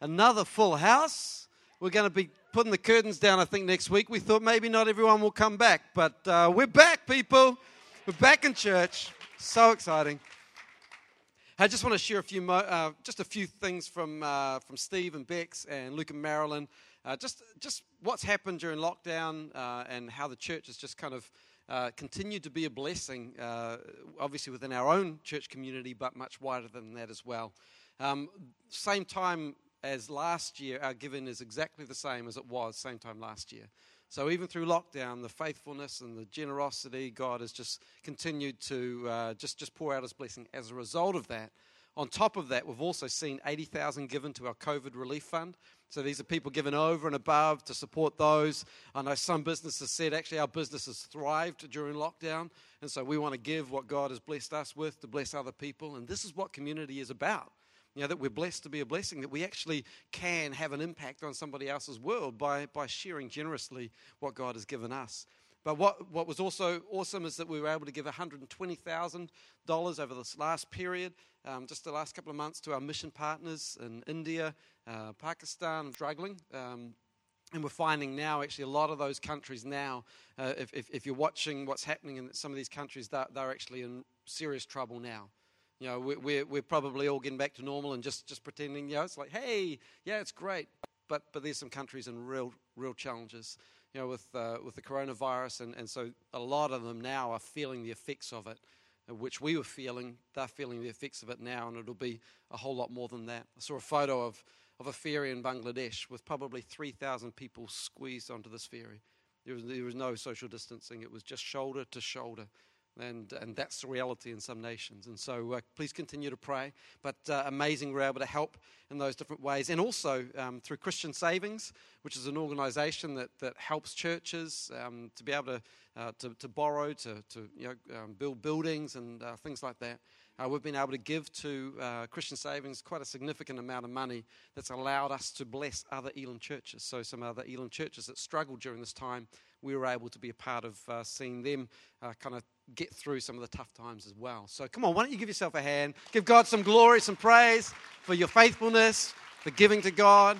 another full house. We're going to be putting the curtains down, I think, next week. We thought maybe not everyone will come back, but uh, we're back, people. We're back in church. So exciting. I just want to share a few, mo- uh, just a few things from uh, from Steve and Bex and Luke and Marilyn. Uh, just just what's happened during lockdown uh, and how the church has just kind of uh, continued to be a blessing, obviously within our own church community, but much wider than that as well. Um, same time as last year, our giving is exactly the same as it was same time last year. So even through lockdown, the faithfulness and the generosity, God has just continued to uh, just just pour out His blessing. As a result of that, on top of that, we've also seen 80,000 given to our COVID relief fund. So these are people given over and above to support those. I know some businesses said actually our business has thrived during lockdown. And so we want to give what God has blessed us with to bless other people. And this is what community is about. You know, that we're blessed to be a blessing, that we actually can have an impact on somebody else's world by, by sharing generously what God has given us. But what, what was also awesome is that we were able to give $120,000 over this last period, um, just the last couple of months, to our mission partners in India, uh, Pakistan, struggling. Um, and we're finding now, actually, a lot of those countries now, uh, if, if, if, you're watching what's happening in some of these countries, they're, they're actually in serious trouble now. You know, we're, we're probably all getting back to normal and just, just pretending, you know, it's like, hey, yeah, it's great. But, but there's some countries in real, real challenges, you know, with, uh, with the coronavirus. And, and so a lot of them now are feeling the effects of it, which we were feeling. They're feeling the effects of it now, and it'll be a whole lot more than that. I saw a photo of of a ferry in Bangladesh with probably 3,000 people squeezed onto this ferry. There was, there was no social distancing, it was just shoulder to shoulder. And, and that's the reality in some nations. And so uh, please continue to pray. But uh, amazing we're able to help in those different ways. And also um, through Christian Savings, which is an organization that, that helps churches um, to be able to, uh, to, to, borrow, to, to you know, um, build buildings and uh, things like that. Uh, we've been able to give to uh, Christian Savings quite a significant amount of money that's allowed us to bless other Elim churches. So, some other Elim churches that struggled during this time, we were able to be a part of uh, seeing them uh, kind of get through some of the tough times as well. So, come on, why don't you give yourself a hand? Give God some glory, some praise for your faithfulness, for giving to God.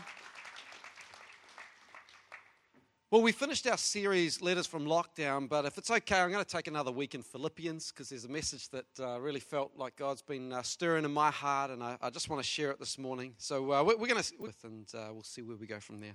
Well, we finished our series, Letters from Lockdown, but if it's okay, I'm going to take another week in Philippians because there's a message that uh, really felt like God's been uh, stirring in my heart, and I, I, just want to share it this morning. So uh, we're, going to, with and uh, we'll see where we go from there.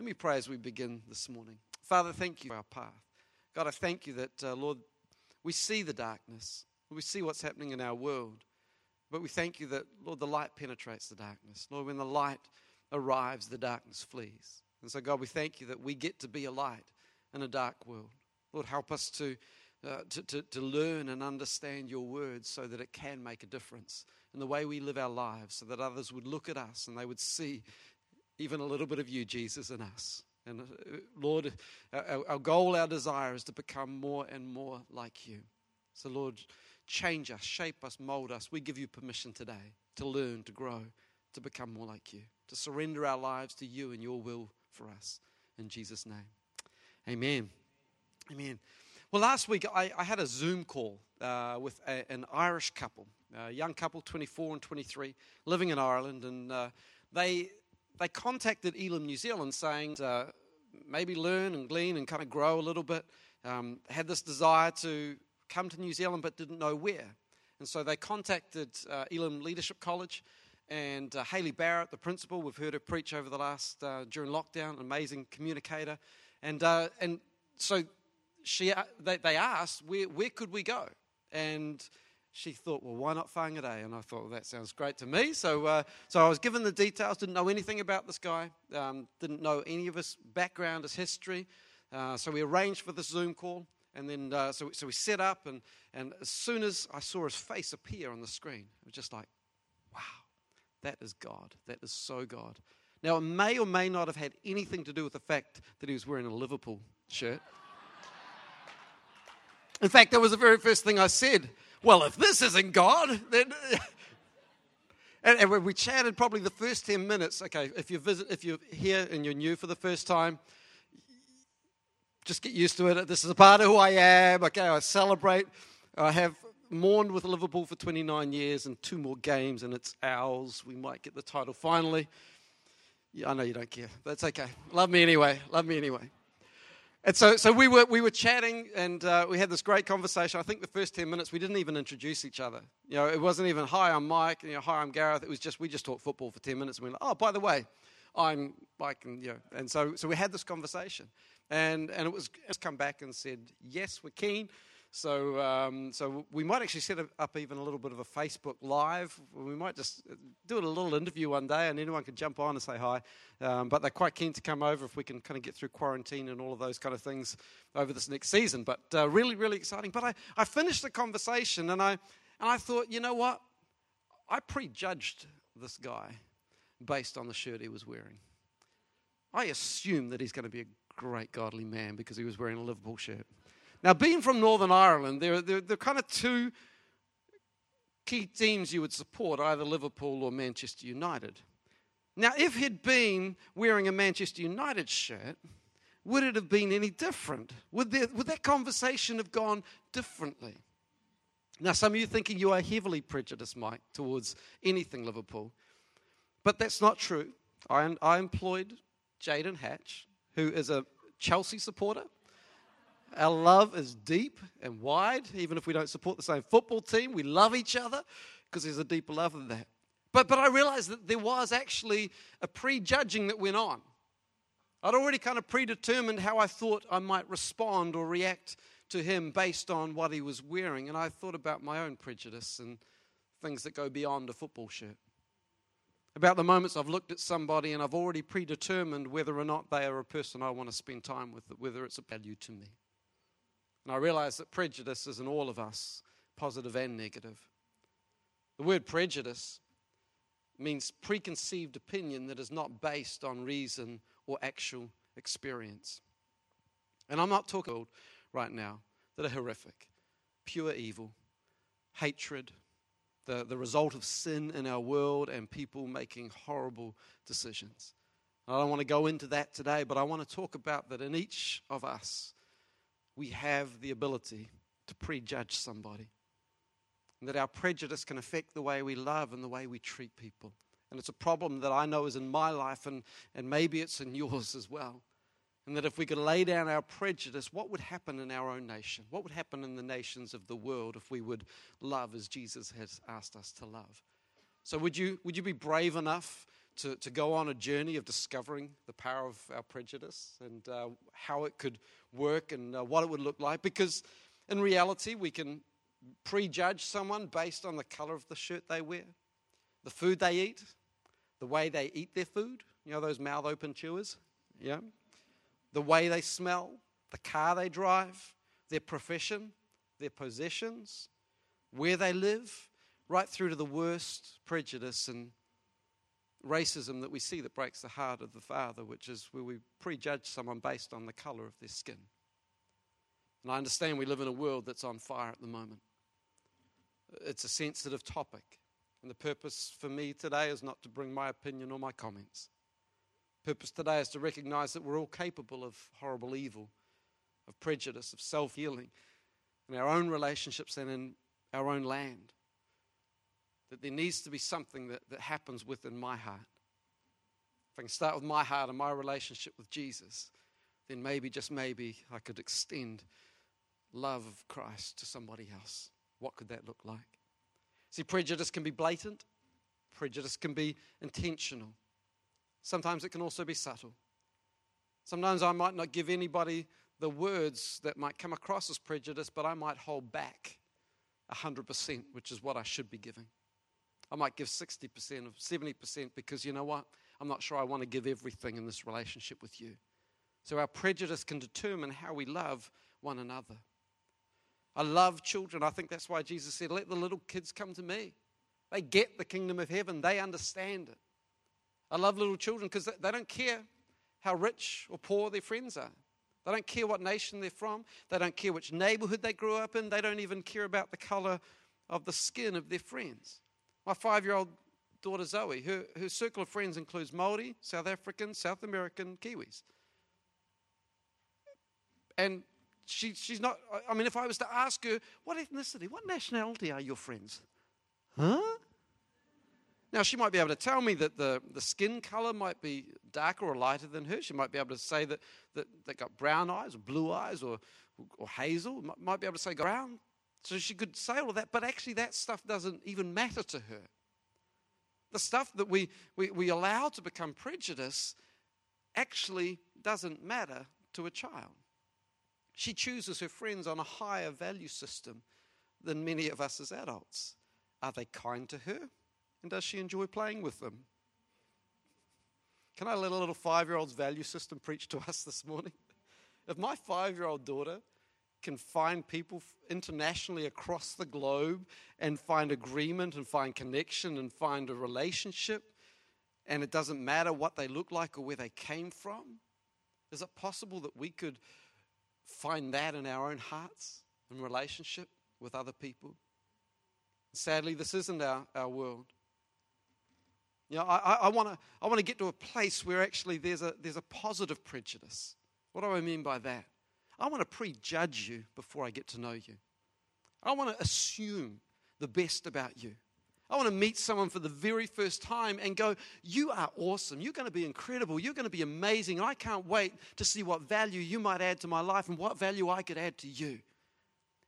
Let me pray as we begin this morning. Father, thank you for our path. God, I thank you that, uh, Lord, we see the darkness, we see what's happening in our world. But we thank you that, Lord, the light penetrates the darkness. Lord, when the light arrives, the darkness flees. And so, God, we thank you that we get to be a light in a dark world. Lord, help us to, uh, to, to, to learn and understand your words so that it can make a difference in the way we live our lives, so that others would look at us and they would see even a little bit of you, Jesus, in us. And uh, Lord, our, our goal, our desire is to become more and more like you. So, Lord, change us, shape us, mold us. We give you permission today to learn, to grow, to become more like you to surrender our lives to you and your will for us. In Jesus' name. Amen. Amen. Well, last week I, I had a Zoom call uh, with a, an Irish couple, a young couple, 24 and 23, living in Ireland, and uh, they they contacted Elim New Zealand saying uh, maybe learn and glean and kind of grow a little bit. Um, had this desire to come to New Zealand but didn't know where, and so they contacted uh, Elim Leadership College and uh, Haley Barrett, the principal, we've heard her preach over the last uh, during lockdown, amazing communicator, and uh, and so she uh, they, they asked where where could we go, and she thought, well, why not Whangarei? And I thought, well, that sounds great to me. So, uh, so I was given the details, didn't know anything about this guy, um, didn't know any of his background, his history. Uh, so we arranged for this Zoom call. And then, uh, so, so we set up, and, and as soon as I saw his face appear on the screen, it was just like, wow. That is God. That is so God. Now, it may or may not have had anything to do with the fact that he was wearing a Liverpool shirt. In fact, that was the very first thing I said. Well, if this isn't God, then. and, we chatted probably the first 10 minutes. Okay, if you visit, if you're here and you're new for the first time, just get used to it. This is a part of who I am. Okay, I celebrate. I have mourned with Liverpool for 29 years and two more games, and it's ours. We might get the title finally. Yeah, I know you don't care. That's okay. Love me anyway. Love me anyway. And so, so we, were, we were chatting and uh, we had this great conversation. I think the first 10 minutes we didn't even introduce each other. You know, it wasn't even, hi, I'm Mike, you know, hi, I'm Gareth. It was just, we just talked football for 10 minutes and we were like, oh, by the way, I'm Mike. And, you know, and so, so we had this conversation. And, and it was it's come back and said, yes, we're keen. So, um, so we might actually set up even a little bit of a Facebook Live. We might just do a little interview one day, and anyone can jump on and say hi. Um, but they're quite keen to come over if we can kind of get through quarantine and all of those kind of things over this next season. But uh, really, really exciting. But I, I finished the conversation, and I and I thought, you know what? I prejudged this guy based on the shirt he was wearing. I assumed that he's going to be a great godly man because he was wearing a Liverpool shirt. Now, being from Northern Ireland, there, there, there are kind of two key teams you would support either Liverpool or Manchester United. Now, if he'd been wearing a Manchester United shirt, would it have been any different? Would, there, would that conversation have gone differently? Now, some of you thinking you are heavily prejudiced, Mike, towards anything Liverpool. But that's not true. I, I employed Jaden Hatch, who is a Chelsea supporter our love is deep and wide. Even if we don't support the same football team, we love each other because there's a deeper love than that. But, but I realized that there was actually a prejudging that went on. I'd already kind of predetermined how I thought I might respond or react to him based on what he was wearing. And I thought about my own prejudice and things that go beyond a football shirt. About the moments I've looked at somebody and I've already predetermined whether or not they are a person I want to spend time with, whether it's a value to me. And I realize that prejudice is in all of us, positive and negative. The word prejudice means preconceived opinion that is not based on reason or actual experience. And I'm not talking right now that are horrific, pure evil, hatred, the, the result of sin in our world and people making horrible decisions. I don't want to go into that today, but I want to talk about that in each of us we have the ability to prejudge somebody. And that our prejudice can affect the way we love and the way we treat people. And it's a problem that I know is in my life, and, and maybe it's in yours as well. And that if we could lay down our prejudice, what would happen in our own nation? What would happen in the nations of the world if we would love as Jesus has asked us to love? So, would you, would you be brave enough to, to go on a journey of discovering the power of our prejudice and uh, how it could work and uh, what it would look like. Because in reality, we can prejudge someone based on the color of the shirt they wear, the food they eat, the way they eat their food. You know, those mouth open chewers? Yeah. The way they smell, the car they drive, their profession, their possessions, where they live, right through to the worst prejudice and racism that we see that breaks the heart of the Father, which is where we prejudge someone based on the color of their skin. And I understand we live in a world that's on fire at the moment. It's a sensitive topic. And the purpose for me today is not to bring my opinion or my comments. Purpose today is to recognize that we're all capable of horrible evil, of prejudice, of self healing in our own relationships and in our own land that there needs to be something that, that happens within my heart. If I can start with my heart and my relationship with Jesus, then maybe, just maybe, I could extend love of Christ to somebody else. What could that look like? See, prejudice can be blatant, prejudice can be intentional. Sometimes it can also be subtle. Sometimes I might not give anybody the words that might come across as prejudice, but I might hold back 100%, which is what I should be giving. I might give 60% or 70% because you know what? I'm not sure I want to give everything in this relationship with you. So our prejudice can determine how we love one another. I love children. I think that's why Jesus said, Let the little kids come to me. They get the kingdom of heaven, they understand it. I love little children because they don't care how rich or poor their friends are. They don't care what nation they're from. They don't care which neighborhood they grew up in. They don't even care about the color of the skin of their friends. My five year old daughter Zoe, her, her circle of friends includes Maori, South African, South American, Kiwis. And she, she's not, I mean, if I was to ask her, what ethnicity, what nationality are your friends? Huh? Now, she might be able to tell me that the, the skin color might be darker or lighter than her. She might be able to say that, that they got brown eyes or blue eyes or, or hazel. Might be able to say brown. So she could say all of that, but actually, that stuff doesn't even matter to her. The stuff that we, we, we allow to become prejudice actually doesn't matter to a child. She chooses her friends on a higher value system than many of us as adults. Are they kind to her? And does she enjoy playing with them? Can I let a little five year old's value system preach to us this morning? If my five year old daughter can find people internationally across the globe and find agreement and find connection and find a relationship, and it doesn't matter what they look like or where they came from, is it possible that we could find that in our own hearts in relationship with other people? Sadly, this isn't our, our world. You know, I, I want to I wanna get to a place where actually there's a, there's a positive prejudice. What do I mean by that? I want to prejudge you before I get to know you. I want to assume the best about you. I want to meet someone for the very first time and go, You are awesome. You're going to be incredible. You're going to be amazing. I can't wait to see what value you might add to my life and what value I could add to you.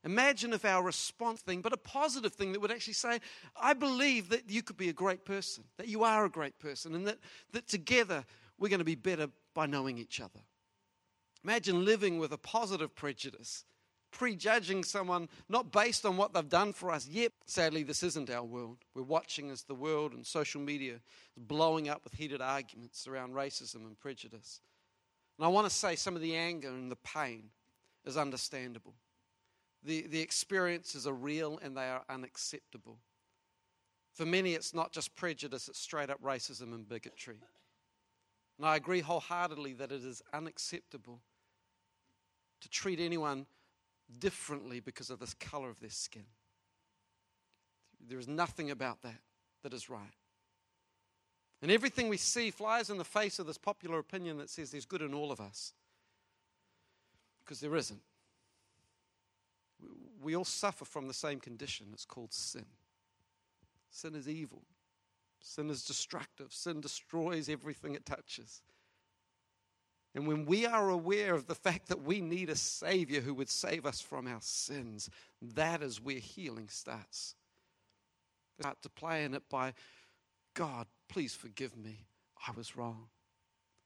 Imagine if our response thing, but a positive thing that would actually say, I believe that you could be a great person, that you are a great person, and that, that together we're going to be better by knowing each other. Imagine living with a positive prejudice, prejudging someone not based on what they've done for us. Yet, sadly, this isn't our world. We're watching as the world and social media is blowing up with heated arguments around racism and prejudice. And I want to say some of the anger and the pain is understandable. The, the experiences are real and they are unacceptable. For many, it's not just prejudice, it's straight up racism and bigotry. And I agree wholeheartedly that it is unacceptable to treat anyone differently because of the color of their skin. There is nothing about that that is right. And everything we see flies in the face of this popular opinion that says there's good in all of us. Because there isn't. We all suffer from the same condition. It's called sin. Sin is evil, sin is destructive, sin destroys everything it touches. And when we are aware of the fact that we need a Savior who would save us from our sins, that is where healing starts. Start to play in it by, God, please forgive me. I was wrong.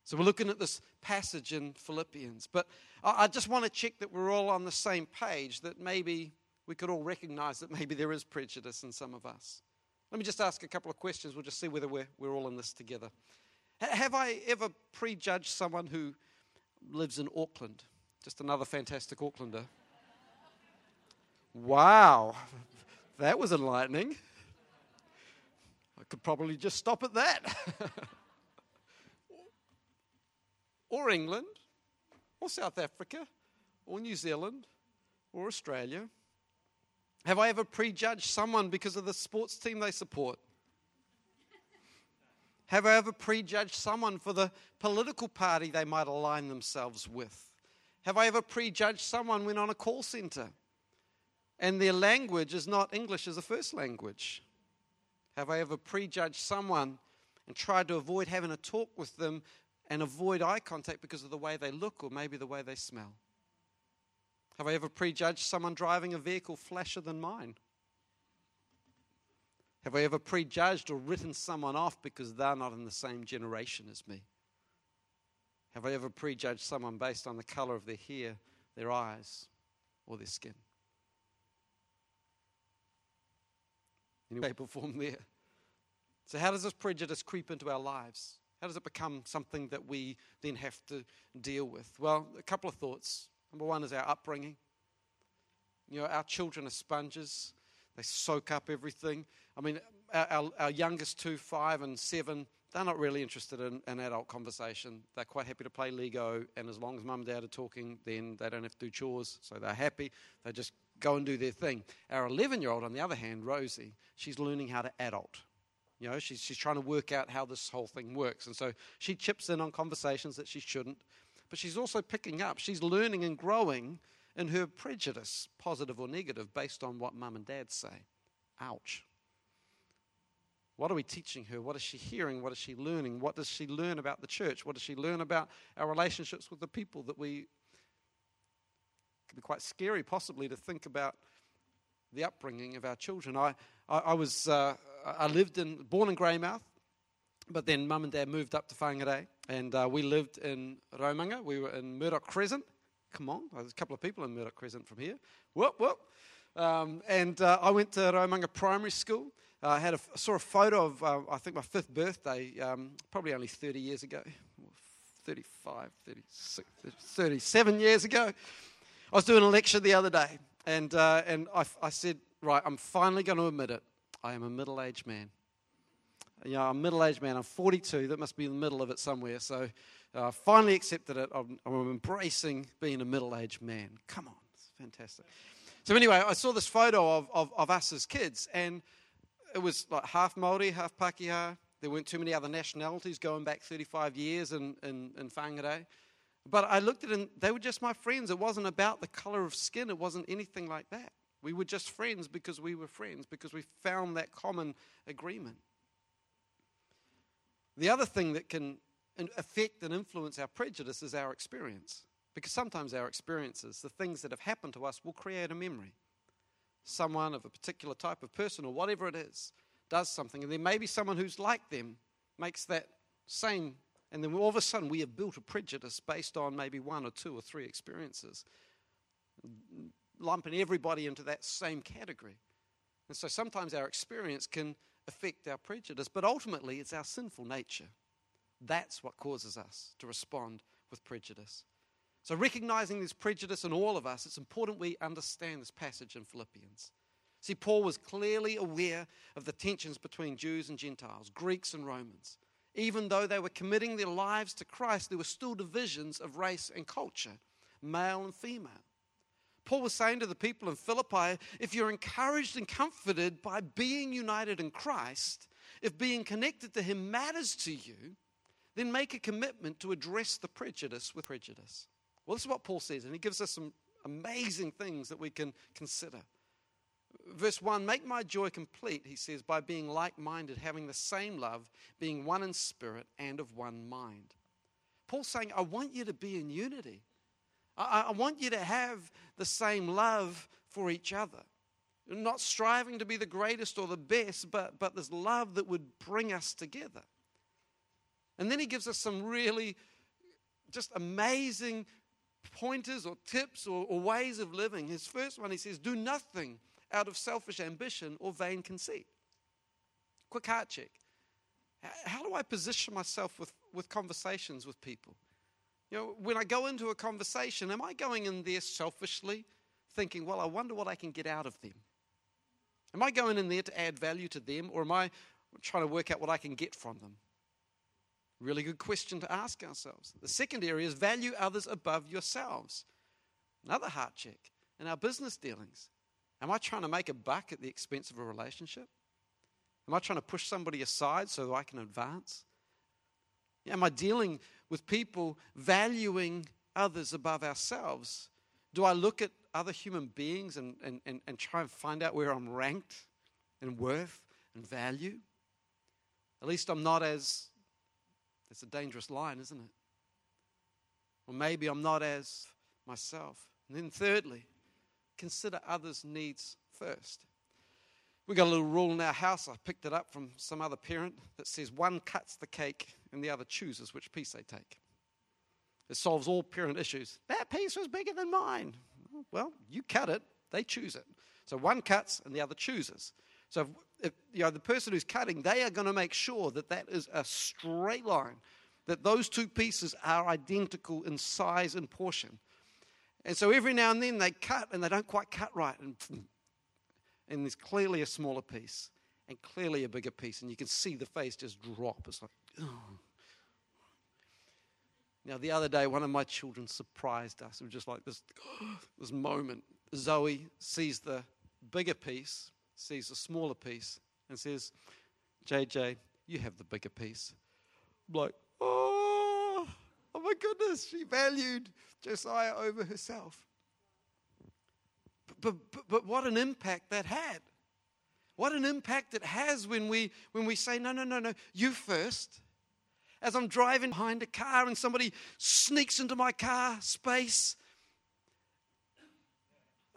So we're looking at this passage in Philippians. But I just want to check that we're all on the same page, that maybe we could all recognize that maybe there is prejudice in some of us. Let me just ask a couple of questions. We'll just see whether we're, we're all in this together. Have I ever prejudged someone who lives in Auckland? Just another fantastic Aucklander. Wow, that was enlightening. I could probably just stop at that. or England, or South Africa, or New Zealand, or Australia. Have I ever prejudged someone because of the sports team they support? Have I ever prejudged someone for the political party they might align themselves with? Have I ever prejudged someone when on a call center and their language is not English as a first language? Have I ever prejudged someone and tried to avoid having a talk with them and avoid eye contact because of the way they look or maybe the way they smell? Have I ever prejudged someone driving a vehicle flasher than mine? Have I ever prejudged or written someone off because they're not in the same generation as me? Have I ever prejudged someone based on the color of their hair, their eyes, or their skin? Any shape or form there. So, how does this prejudice creep into our lives? How does it become something that we then have to deal with? Well, a couple of thoughts. Number one is our upbringing. You know, our children are sponges. They soak up everything. I mean, our, our, youngest two, five and seven, they're not really interested in an adult conversation. They're quite happy to play Lego, and as long as mum and dad are talking, then they don't have to do chores, so they're happy. They just go and do their thing. Our 11 year old, on the other hand, Rosie, she's learning how to adult. You know, she's, she's trying to work out how this whole thing works. And so she chips in on conversations that she shouldn't, but she's also picking up, she's learning and growing in her prejudice, positive or negative, based on what mum and dad say. Ouch. What are we teaching her? What is she hearing? What is she learning? What does she learn about the church? What does she learn about our relationships with the people that we. It can be quite scary, possibly, to think about the upbringing of our children. I, I, I was, uh, I lived in, born in Greymouth, but then mum and dad moved up to Whangarei, and uh, we lived in Raumanga. We were in Murdoch Crescent. Come on, there's a couple of people in Murdoch Crescent from here. Whoop, whoop. Um, and uh, I went to Raumanga Primary School. Uh, I had a, saw a photo of, uh, I think, my fifth birthday, um, probably only 30 years ago, 35, 36, 37 years ago. I was doing a lecture the other day, and, uh, and I, I said, right, I'm finally going to admit it. I am a middle aged man. You know, I'm a middle aged man. I'm 42. That must be in the middle of it somewhere. So Finally accepted it. I'm, I'm embracing being a middle aged man. Come on, it's fantastic. So, anyway, I saw this photo of, of, of us as kids, and it was like half Māori, half Pakeha. There weren't too many other nationalities going back 35 years in, in, in Whangarei. But I looked at it and they were just my friends. It wasn't about the color of skin, it wasn't anything like that. We were just friends because we were friends, because we found that common agreement. The other thing that can affect and influence our prejudice is our experience. Because sometimes our experiences, the things that have happened to us, will create a memory. Someone of a particular type of person or whatever it is does something, and then maybe someone who's like them makes that same, and then all of a sudden we have built a prejudice based on maybe one or two or three experiences, lumping everybody into that same category. And so sometimes our experience can affect our prejudice, but ultimately it's our sinful nature. That's what causes us to respond with prejudice. So, recognizing this prejudice in all of us, it's important we understand this passage in Philippians. See, Paul was clearly aware of the tensions between Jews and Gentiles, Greeks and Romans. Even though they were committing their lives to Christ, there were still divisions of race and culture, male and female. Paul was saying to the people in Philippi if you're encouraged and comforted by being united in Christ, if being connected to Him matters to you, then make a commitment to address the prejudice with prejudice. Well, this is what Paul says, and he gives us some amazing things that we can consider. Verse 1 Make my joy complete, he says, by being like minded, having the same love, being one in spirit and of one mind. Paul's saying, I want you to be in unity. I, I want you to have the same love for each other. Not striving to be the greatest or the best, but, but this love that would bring us together. And then he gives us some really just amazing pointers or tips or, or ways of living. His first one, he says, do nothing out of selfish ambition or vain conceit. Quick heart check. How do I position myself with, with conversations with people? You know, when I go into a conversation, am I going in there selfishly, thinking, well, I wonder what I can get out of them? Am I going in there to add value to them, or am I trying to work out what I can get from them? Really good question to ask ourselves. The second area is value others above yourselves. Another heart check in our business dealings. Am I trying to make a buck at the expense of a relationship? Am I trying to push somebody aside so that I can advance? Am I dealing with people valuing others above ourselves? Do I look at other human beings and, and, and, and try and find out where I'm ranked in worth and value? At least I'm not as that's a dangerous line, isn't it? Or maybe I'm not as myself. And then, thirdly, consider others' needs first. We've got a little rule in our house. I picked it up from some other parent that says one cuts the cake and the other chooses which piece they take. It solves all parent issues. That piece was bigger than mine. Well, you cut it, they choose it. So one cuts and the other chooses. So if, you know, the person who's cutting, they are going to make sure that that is a straight line, that those two pieces are identical in size and portion. And so every now and then they cut and they don't quite cut right. And, and there's clearly a smaller piece and clearly a bigger piece. And you can see the face just drop. It's like, Now, the other day, one of my children surprised us. It was just like this, this moment. Zoe sees the bigger piece, sees the smaller piece, and says, JJ, you have the bigger piece. I'm like, oh, oh my goodness, she valued Josiah over herself. But, but, but what an impact that had. What an impact it has when we, when we say, no, no, no, no, you first. As I'm driving behind a car and somebody sneaks into my car space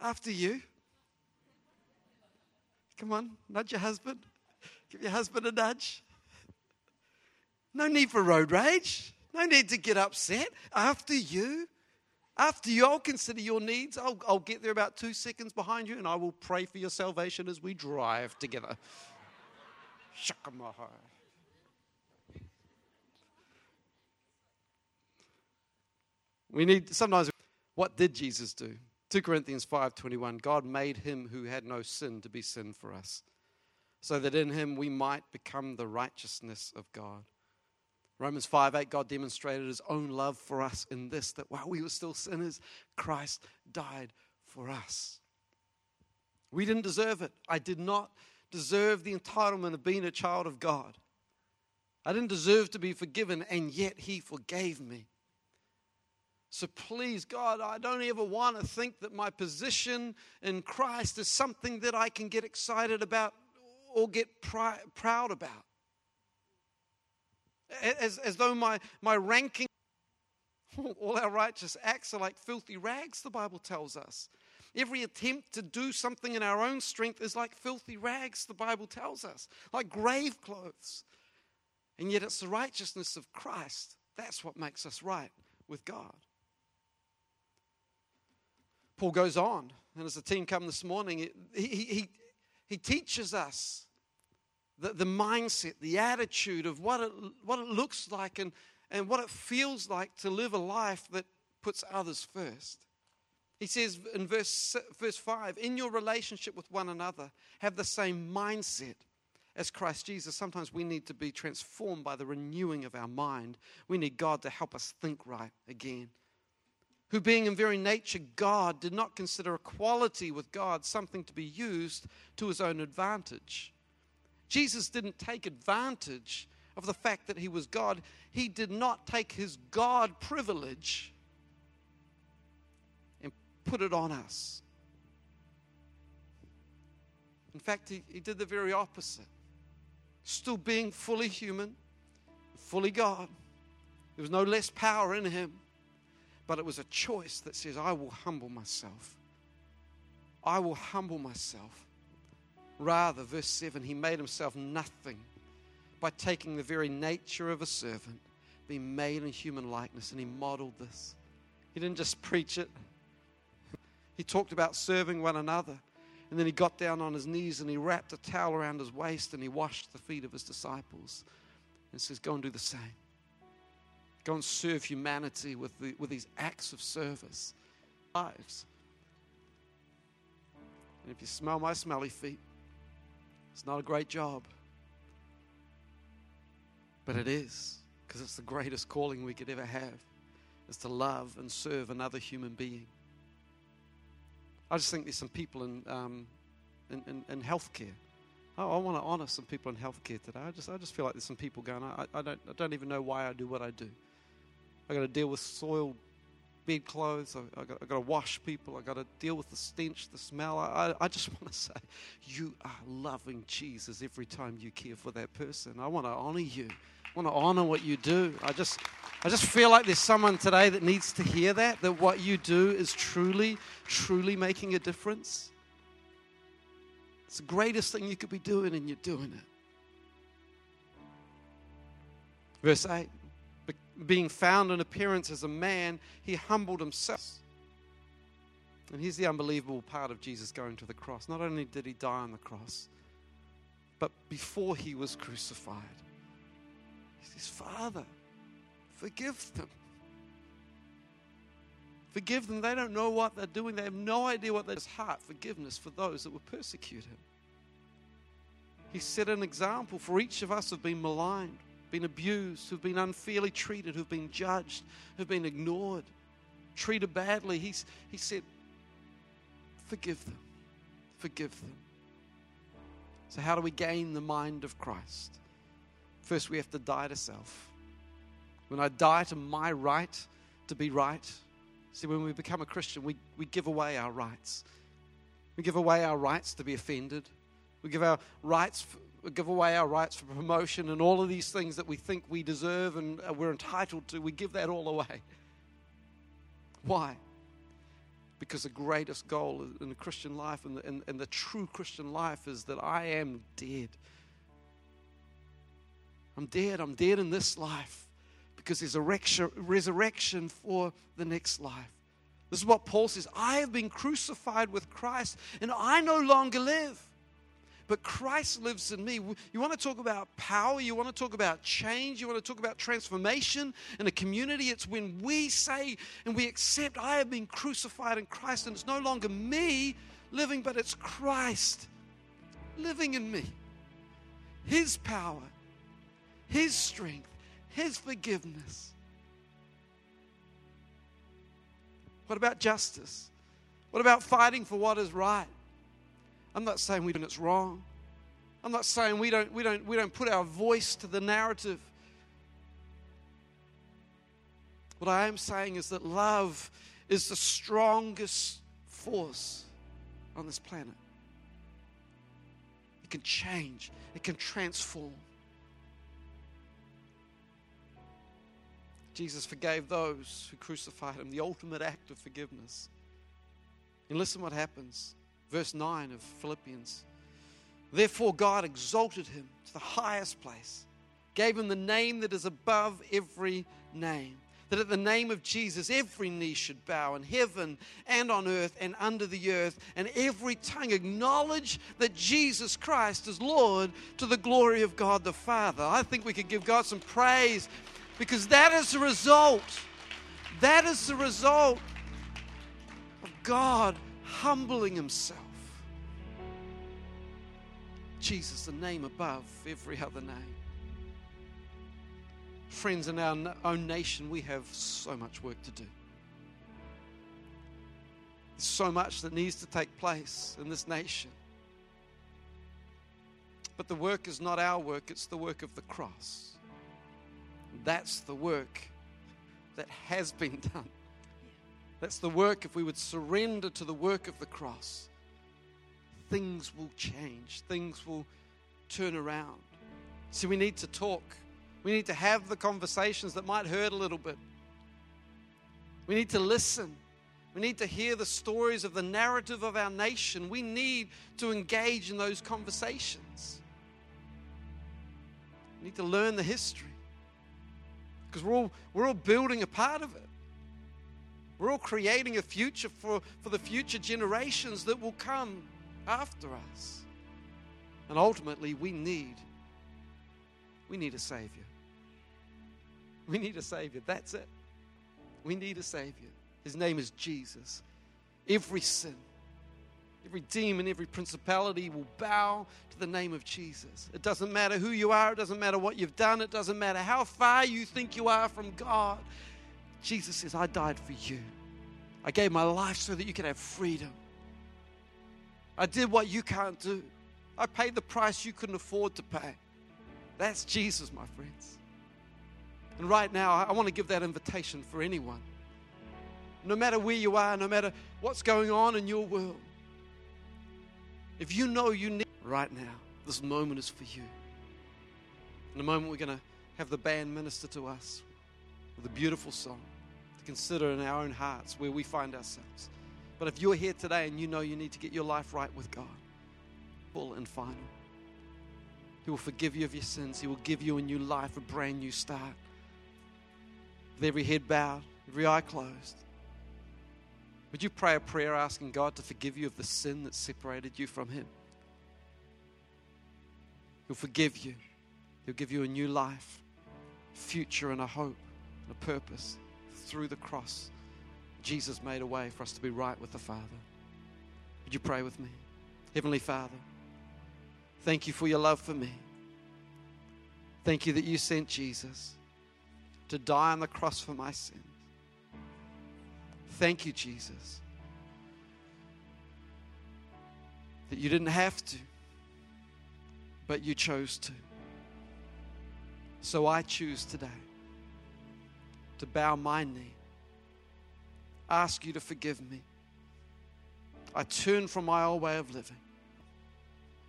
after you. Come on, nudge your husband. Give your husband a nudge. No need for road rage. No need to get upset. After you, after you, I'll consider your needs. I'll, I'll get there about two seconds behind you and I will pray for your salvation as we drive together. Shakamaha. We need sometimes what did Jesus do? 2 Corinthians 5:21 God made him who had no sin to be sin for us so that in him we might become the righteousness of God. Romans 5 8, God demonstrated his own love for us in this, that while we were still sinners, Christ died for us. We didn't deserve it. I did not deserve the entitlement of being a child of God. I didn't deserve to be forgiven, and yet he forgave me. So please, God, I don't ever want to think that my position in Christ is something that I can get excited about or get proud about as, as though my, my ranking, all our righteous acts are like filthy rags, the Bible tells us. Every attempt to do something in our own strength is like filthy rags, the Bible tells us, like grave clothes. And yet it's the righteousness of Christ. That's what makes us right with God. Paul goes on, and as the team come this morning, he, he, he teaches us the, the mindset, the attitude of what it, what it looks like and, and what it feels like to live a life that puts others first. He says in verse, verse 5 in your relationship with one another, have the same mindset as Christ Jesus. Sometimes we need to be transformed by the renewing of our mind. We need God to help us think right again. Who, being in very nature God, did not consider equality with God something to be used to his own advantage. Jesus didn't take advantage of the fact that he was God. He did not take his God privilege and put it on us. In fact, he, he did the very opposite. Still being fully human, fully God, there was no less power in him, but it was a choice that says, I will humble myself. I will humble myself Rather, verse 7, he made himself nothing by taking the very nature of a servant, being made in human likeness, and he modeled this. He didn't just preach it, he talked about serving one another. And then he got down on his knees and he wrapped a towel around his waist and he washed the feet of his disciples and says, Go and do the same. Go and serve humanity with, the, with these acts of service. Lives. And if you smell my smelly feet, it's not a great job, but it is because it's the greatest calling we could ever have is to love and serve another human being. I just think there's some people in, um, in, in, in healthcare. Oh, I want to honor some people in healthcare today. I just, I just feel like there's some people going, I, I, don't, I don't even know why I do what I do. I got to deal with soiled bedclothes. I, I, got, I got to wash people. I got to deal with the stench, the smell. I, I just want to say, you are loving Jesus every time you care for that person. I want to honor you. I want to honor what you do. I just, I just feel like there's someone today that needs to hear that, that what you do is truly, truly making a difference. It's the greatest thing you could be doing, and you're doing it. Verse 8 being found in appearance as a man, he humbled himself. And here's the unbelievable part of Jesus going to the cross. Not only did he die on the cross, but before he was crucified, he says, Father, forgive them. Forgive them. They don't know what they're doing. They have no idea what there's heart forgiveness for those that would persecute him. He set an example for each of us who have been maligned been abused, who've been unfairly treated, who've been judged, who've been ignored, treated badly. He's, he said, Forgive them. Forgive them. So, how do we gain the mind of Christ? First, we have to die to self. When I die to my right to be right, see, when we become a Christian, we, we give away our rights. We give away our rights to be offended. We give our rights, give away our rights for promotion and all of these things that we think we deserve and uh, we're entitled to. We give that all away. Why? Because the greatest goal in the Christian life and the, and, and the true Christian life is that I am dead. I'm dead. I'm dead in this life because there's a resurrection for the next life. This is what Paul says I have been crucified with Christ, and I no longer live. But Christ lives in me. You want to talk about power? You want to talk about change? You want to talk about transformation in a community? It's when we say and we accept, I have been crucified in Christ, and it's no longer me living, but it's Christ living in me. His power, His strength, His forgiveness. What about justice? What about fighting for what is right? I'm not saying we don't it's wrong. I'm not saying we don't, we, don't, we don't put our voice to the narrative. What I am saying is that love is the strongest force on this planet. It can change, it can transform. Jesus forgave those who crucified him, the ultimate act of forgiveness. And listen what happens. Verse 9 of Philippians. Therefore, God exalted him to the highest place, gave him the name that is above every name. That at the name of Jesus, every knee should bow in heaven and on earth and under the earth, and every tongue acknowledge that Jesus Christ is Lord to the glory of God the Father. I think we could give God some praise because that is the result. That is the result of God humbling himself. Jesus, the name above every other name. Friends, in our own nation, we have so much work to do. There's so much that needs to take place in this nation. But the work is not our work, it's the work of the cross. That's the work that has been done. That's the work, if we would surrender to the work of the cross, things will change, things will turn around. See, we need to talk. We need to have the conversations that might hurt a little bit. We need to listen. We need to hear the stories of the narrative of our nation. We need to engage in those conversations. We need to learn the history because we're all, we're all building a part of it. We're all creating a future for, for the future generations that will come after us. And ultimately, we need, we need a Savior. We need a Savior. That's it. We need a Savior. His name is Jesus. Every sin, every demon, every principality will bow to the name of Jesus. It doesn't matter who you are, it doesn't matter what you've done, it doesn't matter how far you think you are from God. Jesus says, I died for you. I gave my life so that you could have freedom. I did what you can't do. I paid the price you couldn't afford to pay. That's Jesus, my friends. And right now, I want to give that invitation for anyone. No matter where you are, no matter what's going on in your world, if you know you need right now, this moment is for you. In a moment, we're going to have the band minister to us with a beautiful song to consider in our own hearts where we find ourselves. But if you're here today and you know you need to get your life right with God, full and final, He will forgive you of your sins. He will give you a new life, a brand new start. With every head bowed, every eye closed. Would you pray a prayer asking God to forgive you of the sin that separated you from Him? He'll forgive you. He'll give you a new life, future, and a hope, and a purpose through the cross. Jesus made a way for us to be right with the Father. Would you pray with me? Heavenly Father, thank you for your love for me. Thank you that you sent Jesus to die on the cross for my sins. Thank you, Jesus, that you didn't have to, but you chose to. So I choose today to bow my knee, ask you to forgive me. I turn from my old way of living.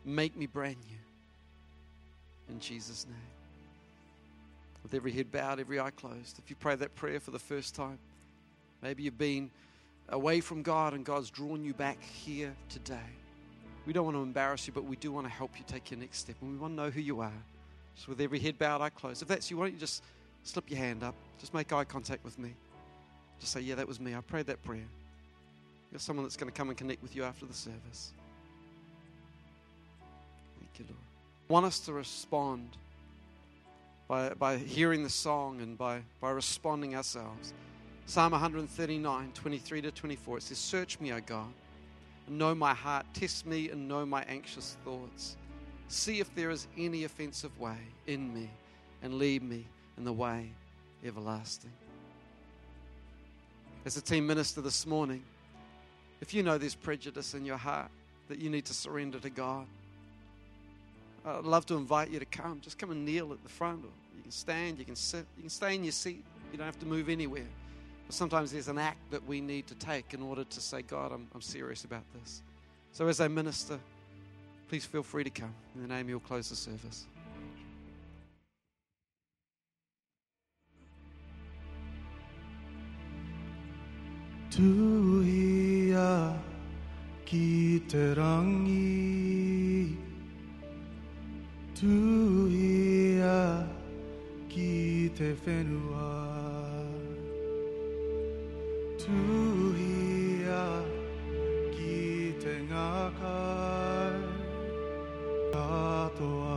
Make me brand new. In Jesus' name. With every head bowed, every eye closed. If you pray that prayer for the first time, maybe you've been away from God and God's drawn you back here today. We don't want to embarrass you, but we do want to help you take your next step. And we want to know who you are. So, with every head bowed, eye closed. If that's you, why don't you just slip your hand up? Just make eye contact with me. Just say, Yeah, that was me. I prayed that prayer. You're someone that's going to come and connect with you after the service. Thank you, Lord. I want us to respond by, by hearing the song and by, by responding ourselves. Psalm 139, 23 to 24, it says, Search me, O God, and know my heart. Test me and know my anxious thoughts. See if there is any offensive way in me, and lead me in the way everlasting. As a team minister this morning, if you know there's prejudice in your heart that you need to surrender to God, I'd love to invite you to come. Just come and kneel at the front. Or you can stand, you can sit, you can stay in your seat. You don't have to move anywhere. But sometimes there's an act that we need to take in order to say, God, I'm, I'm serious about this. So as I minister, please feel free to come. In the name, you'll close the service. Tu ia ki te rangi. Tu ia ki te whenua. Tu ia ki te ngakai katoa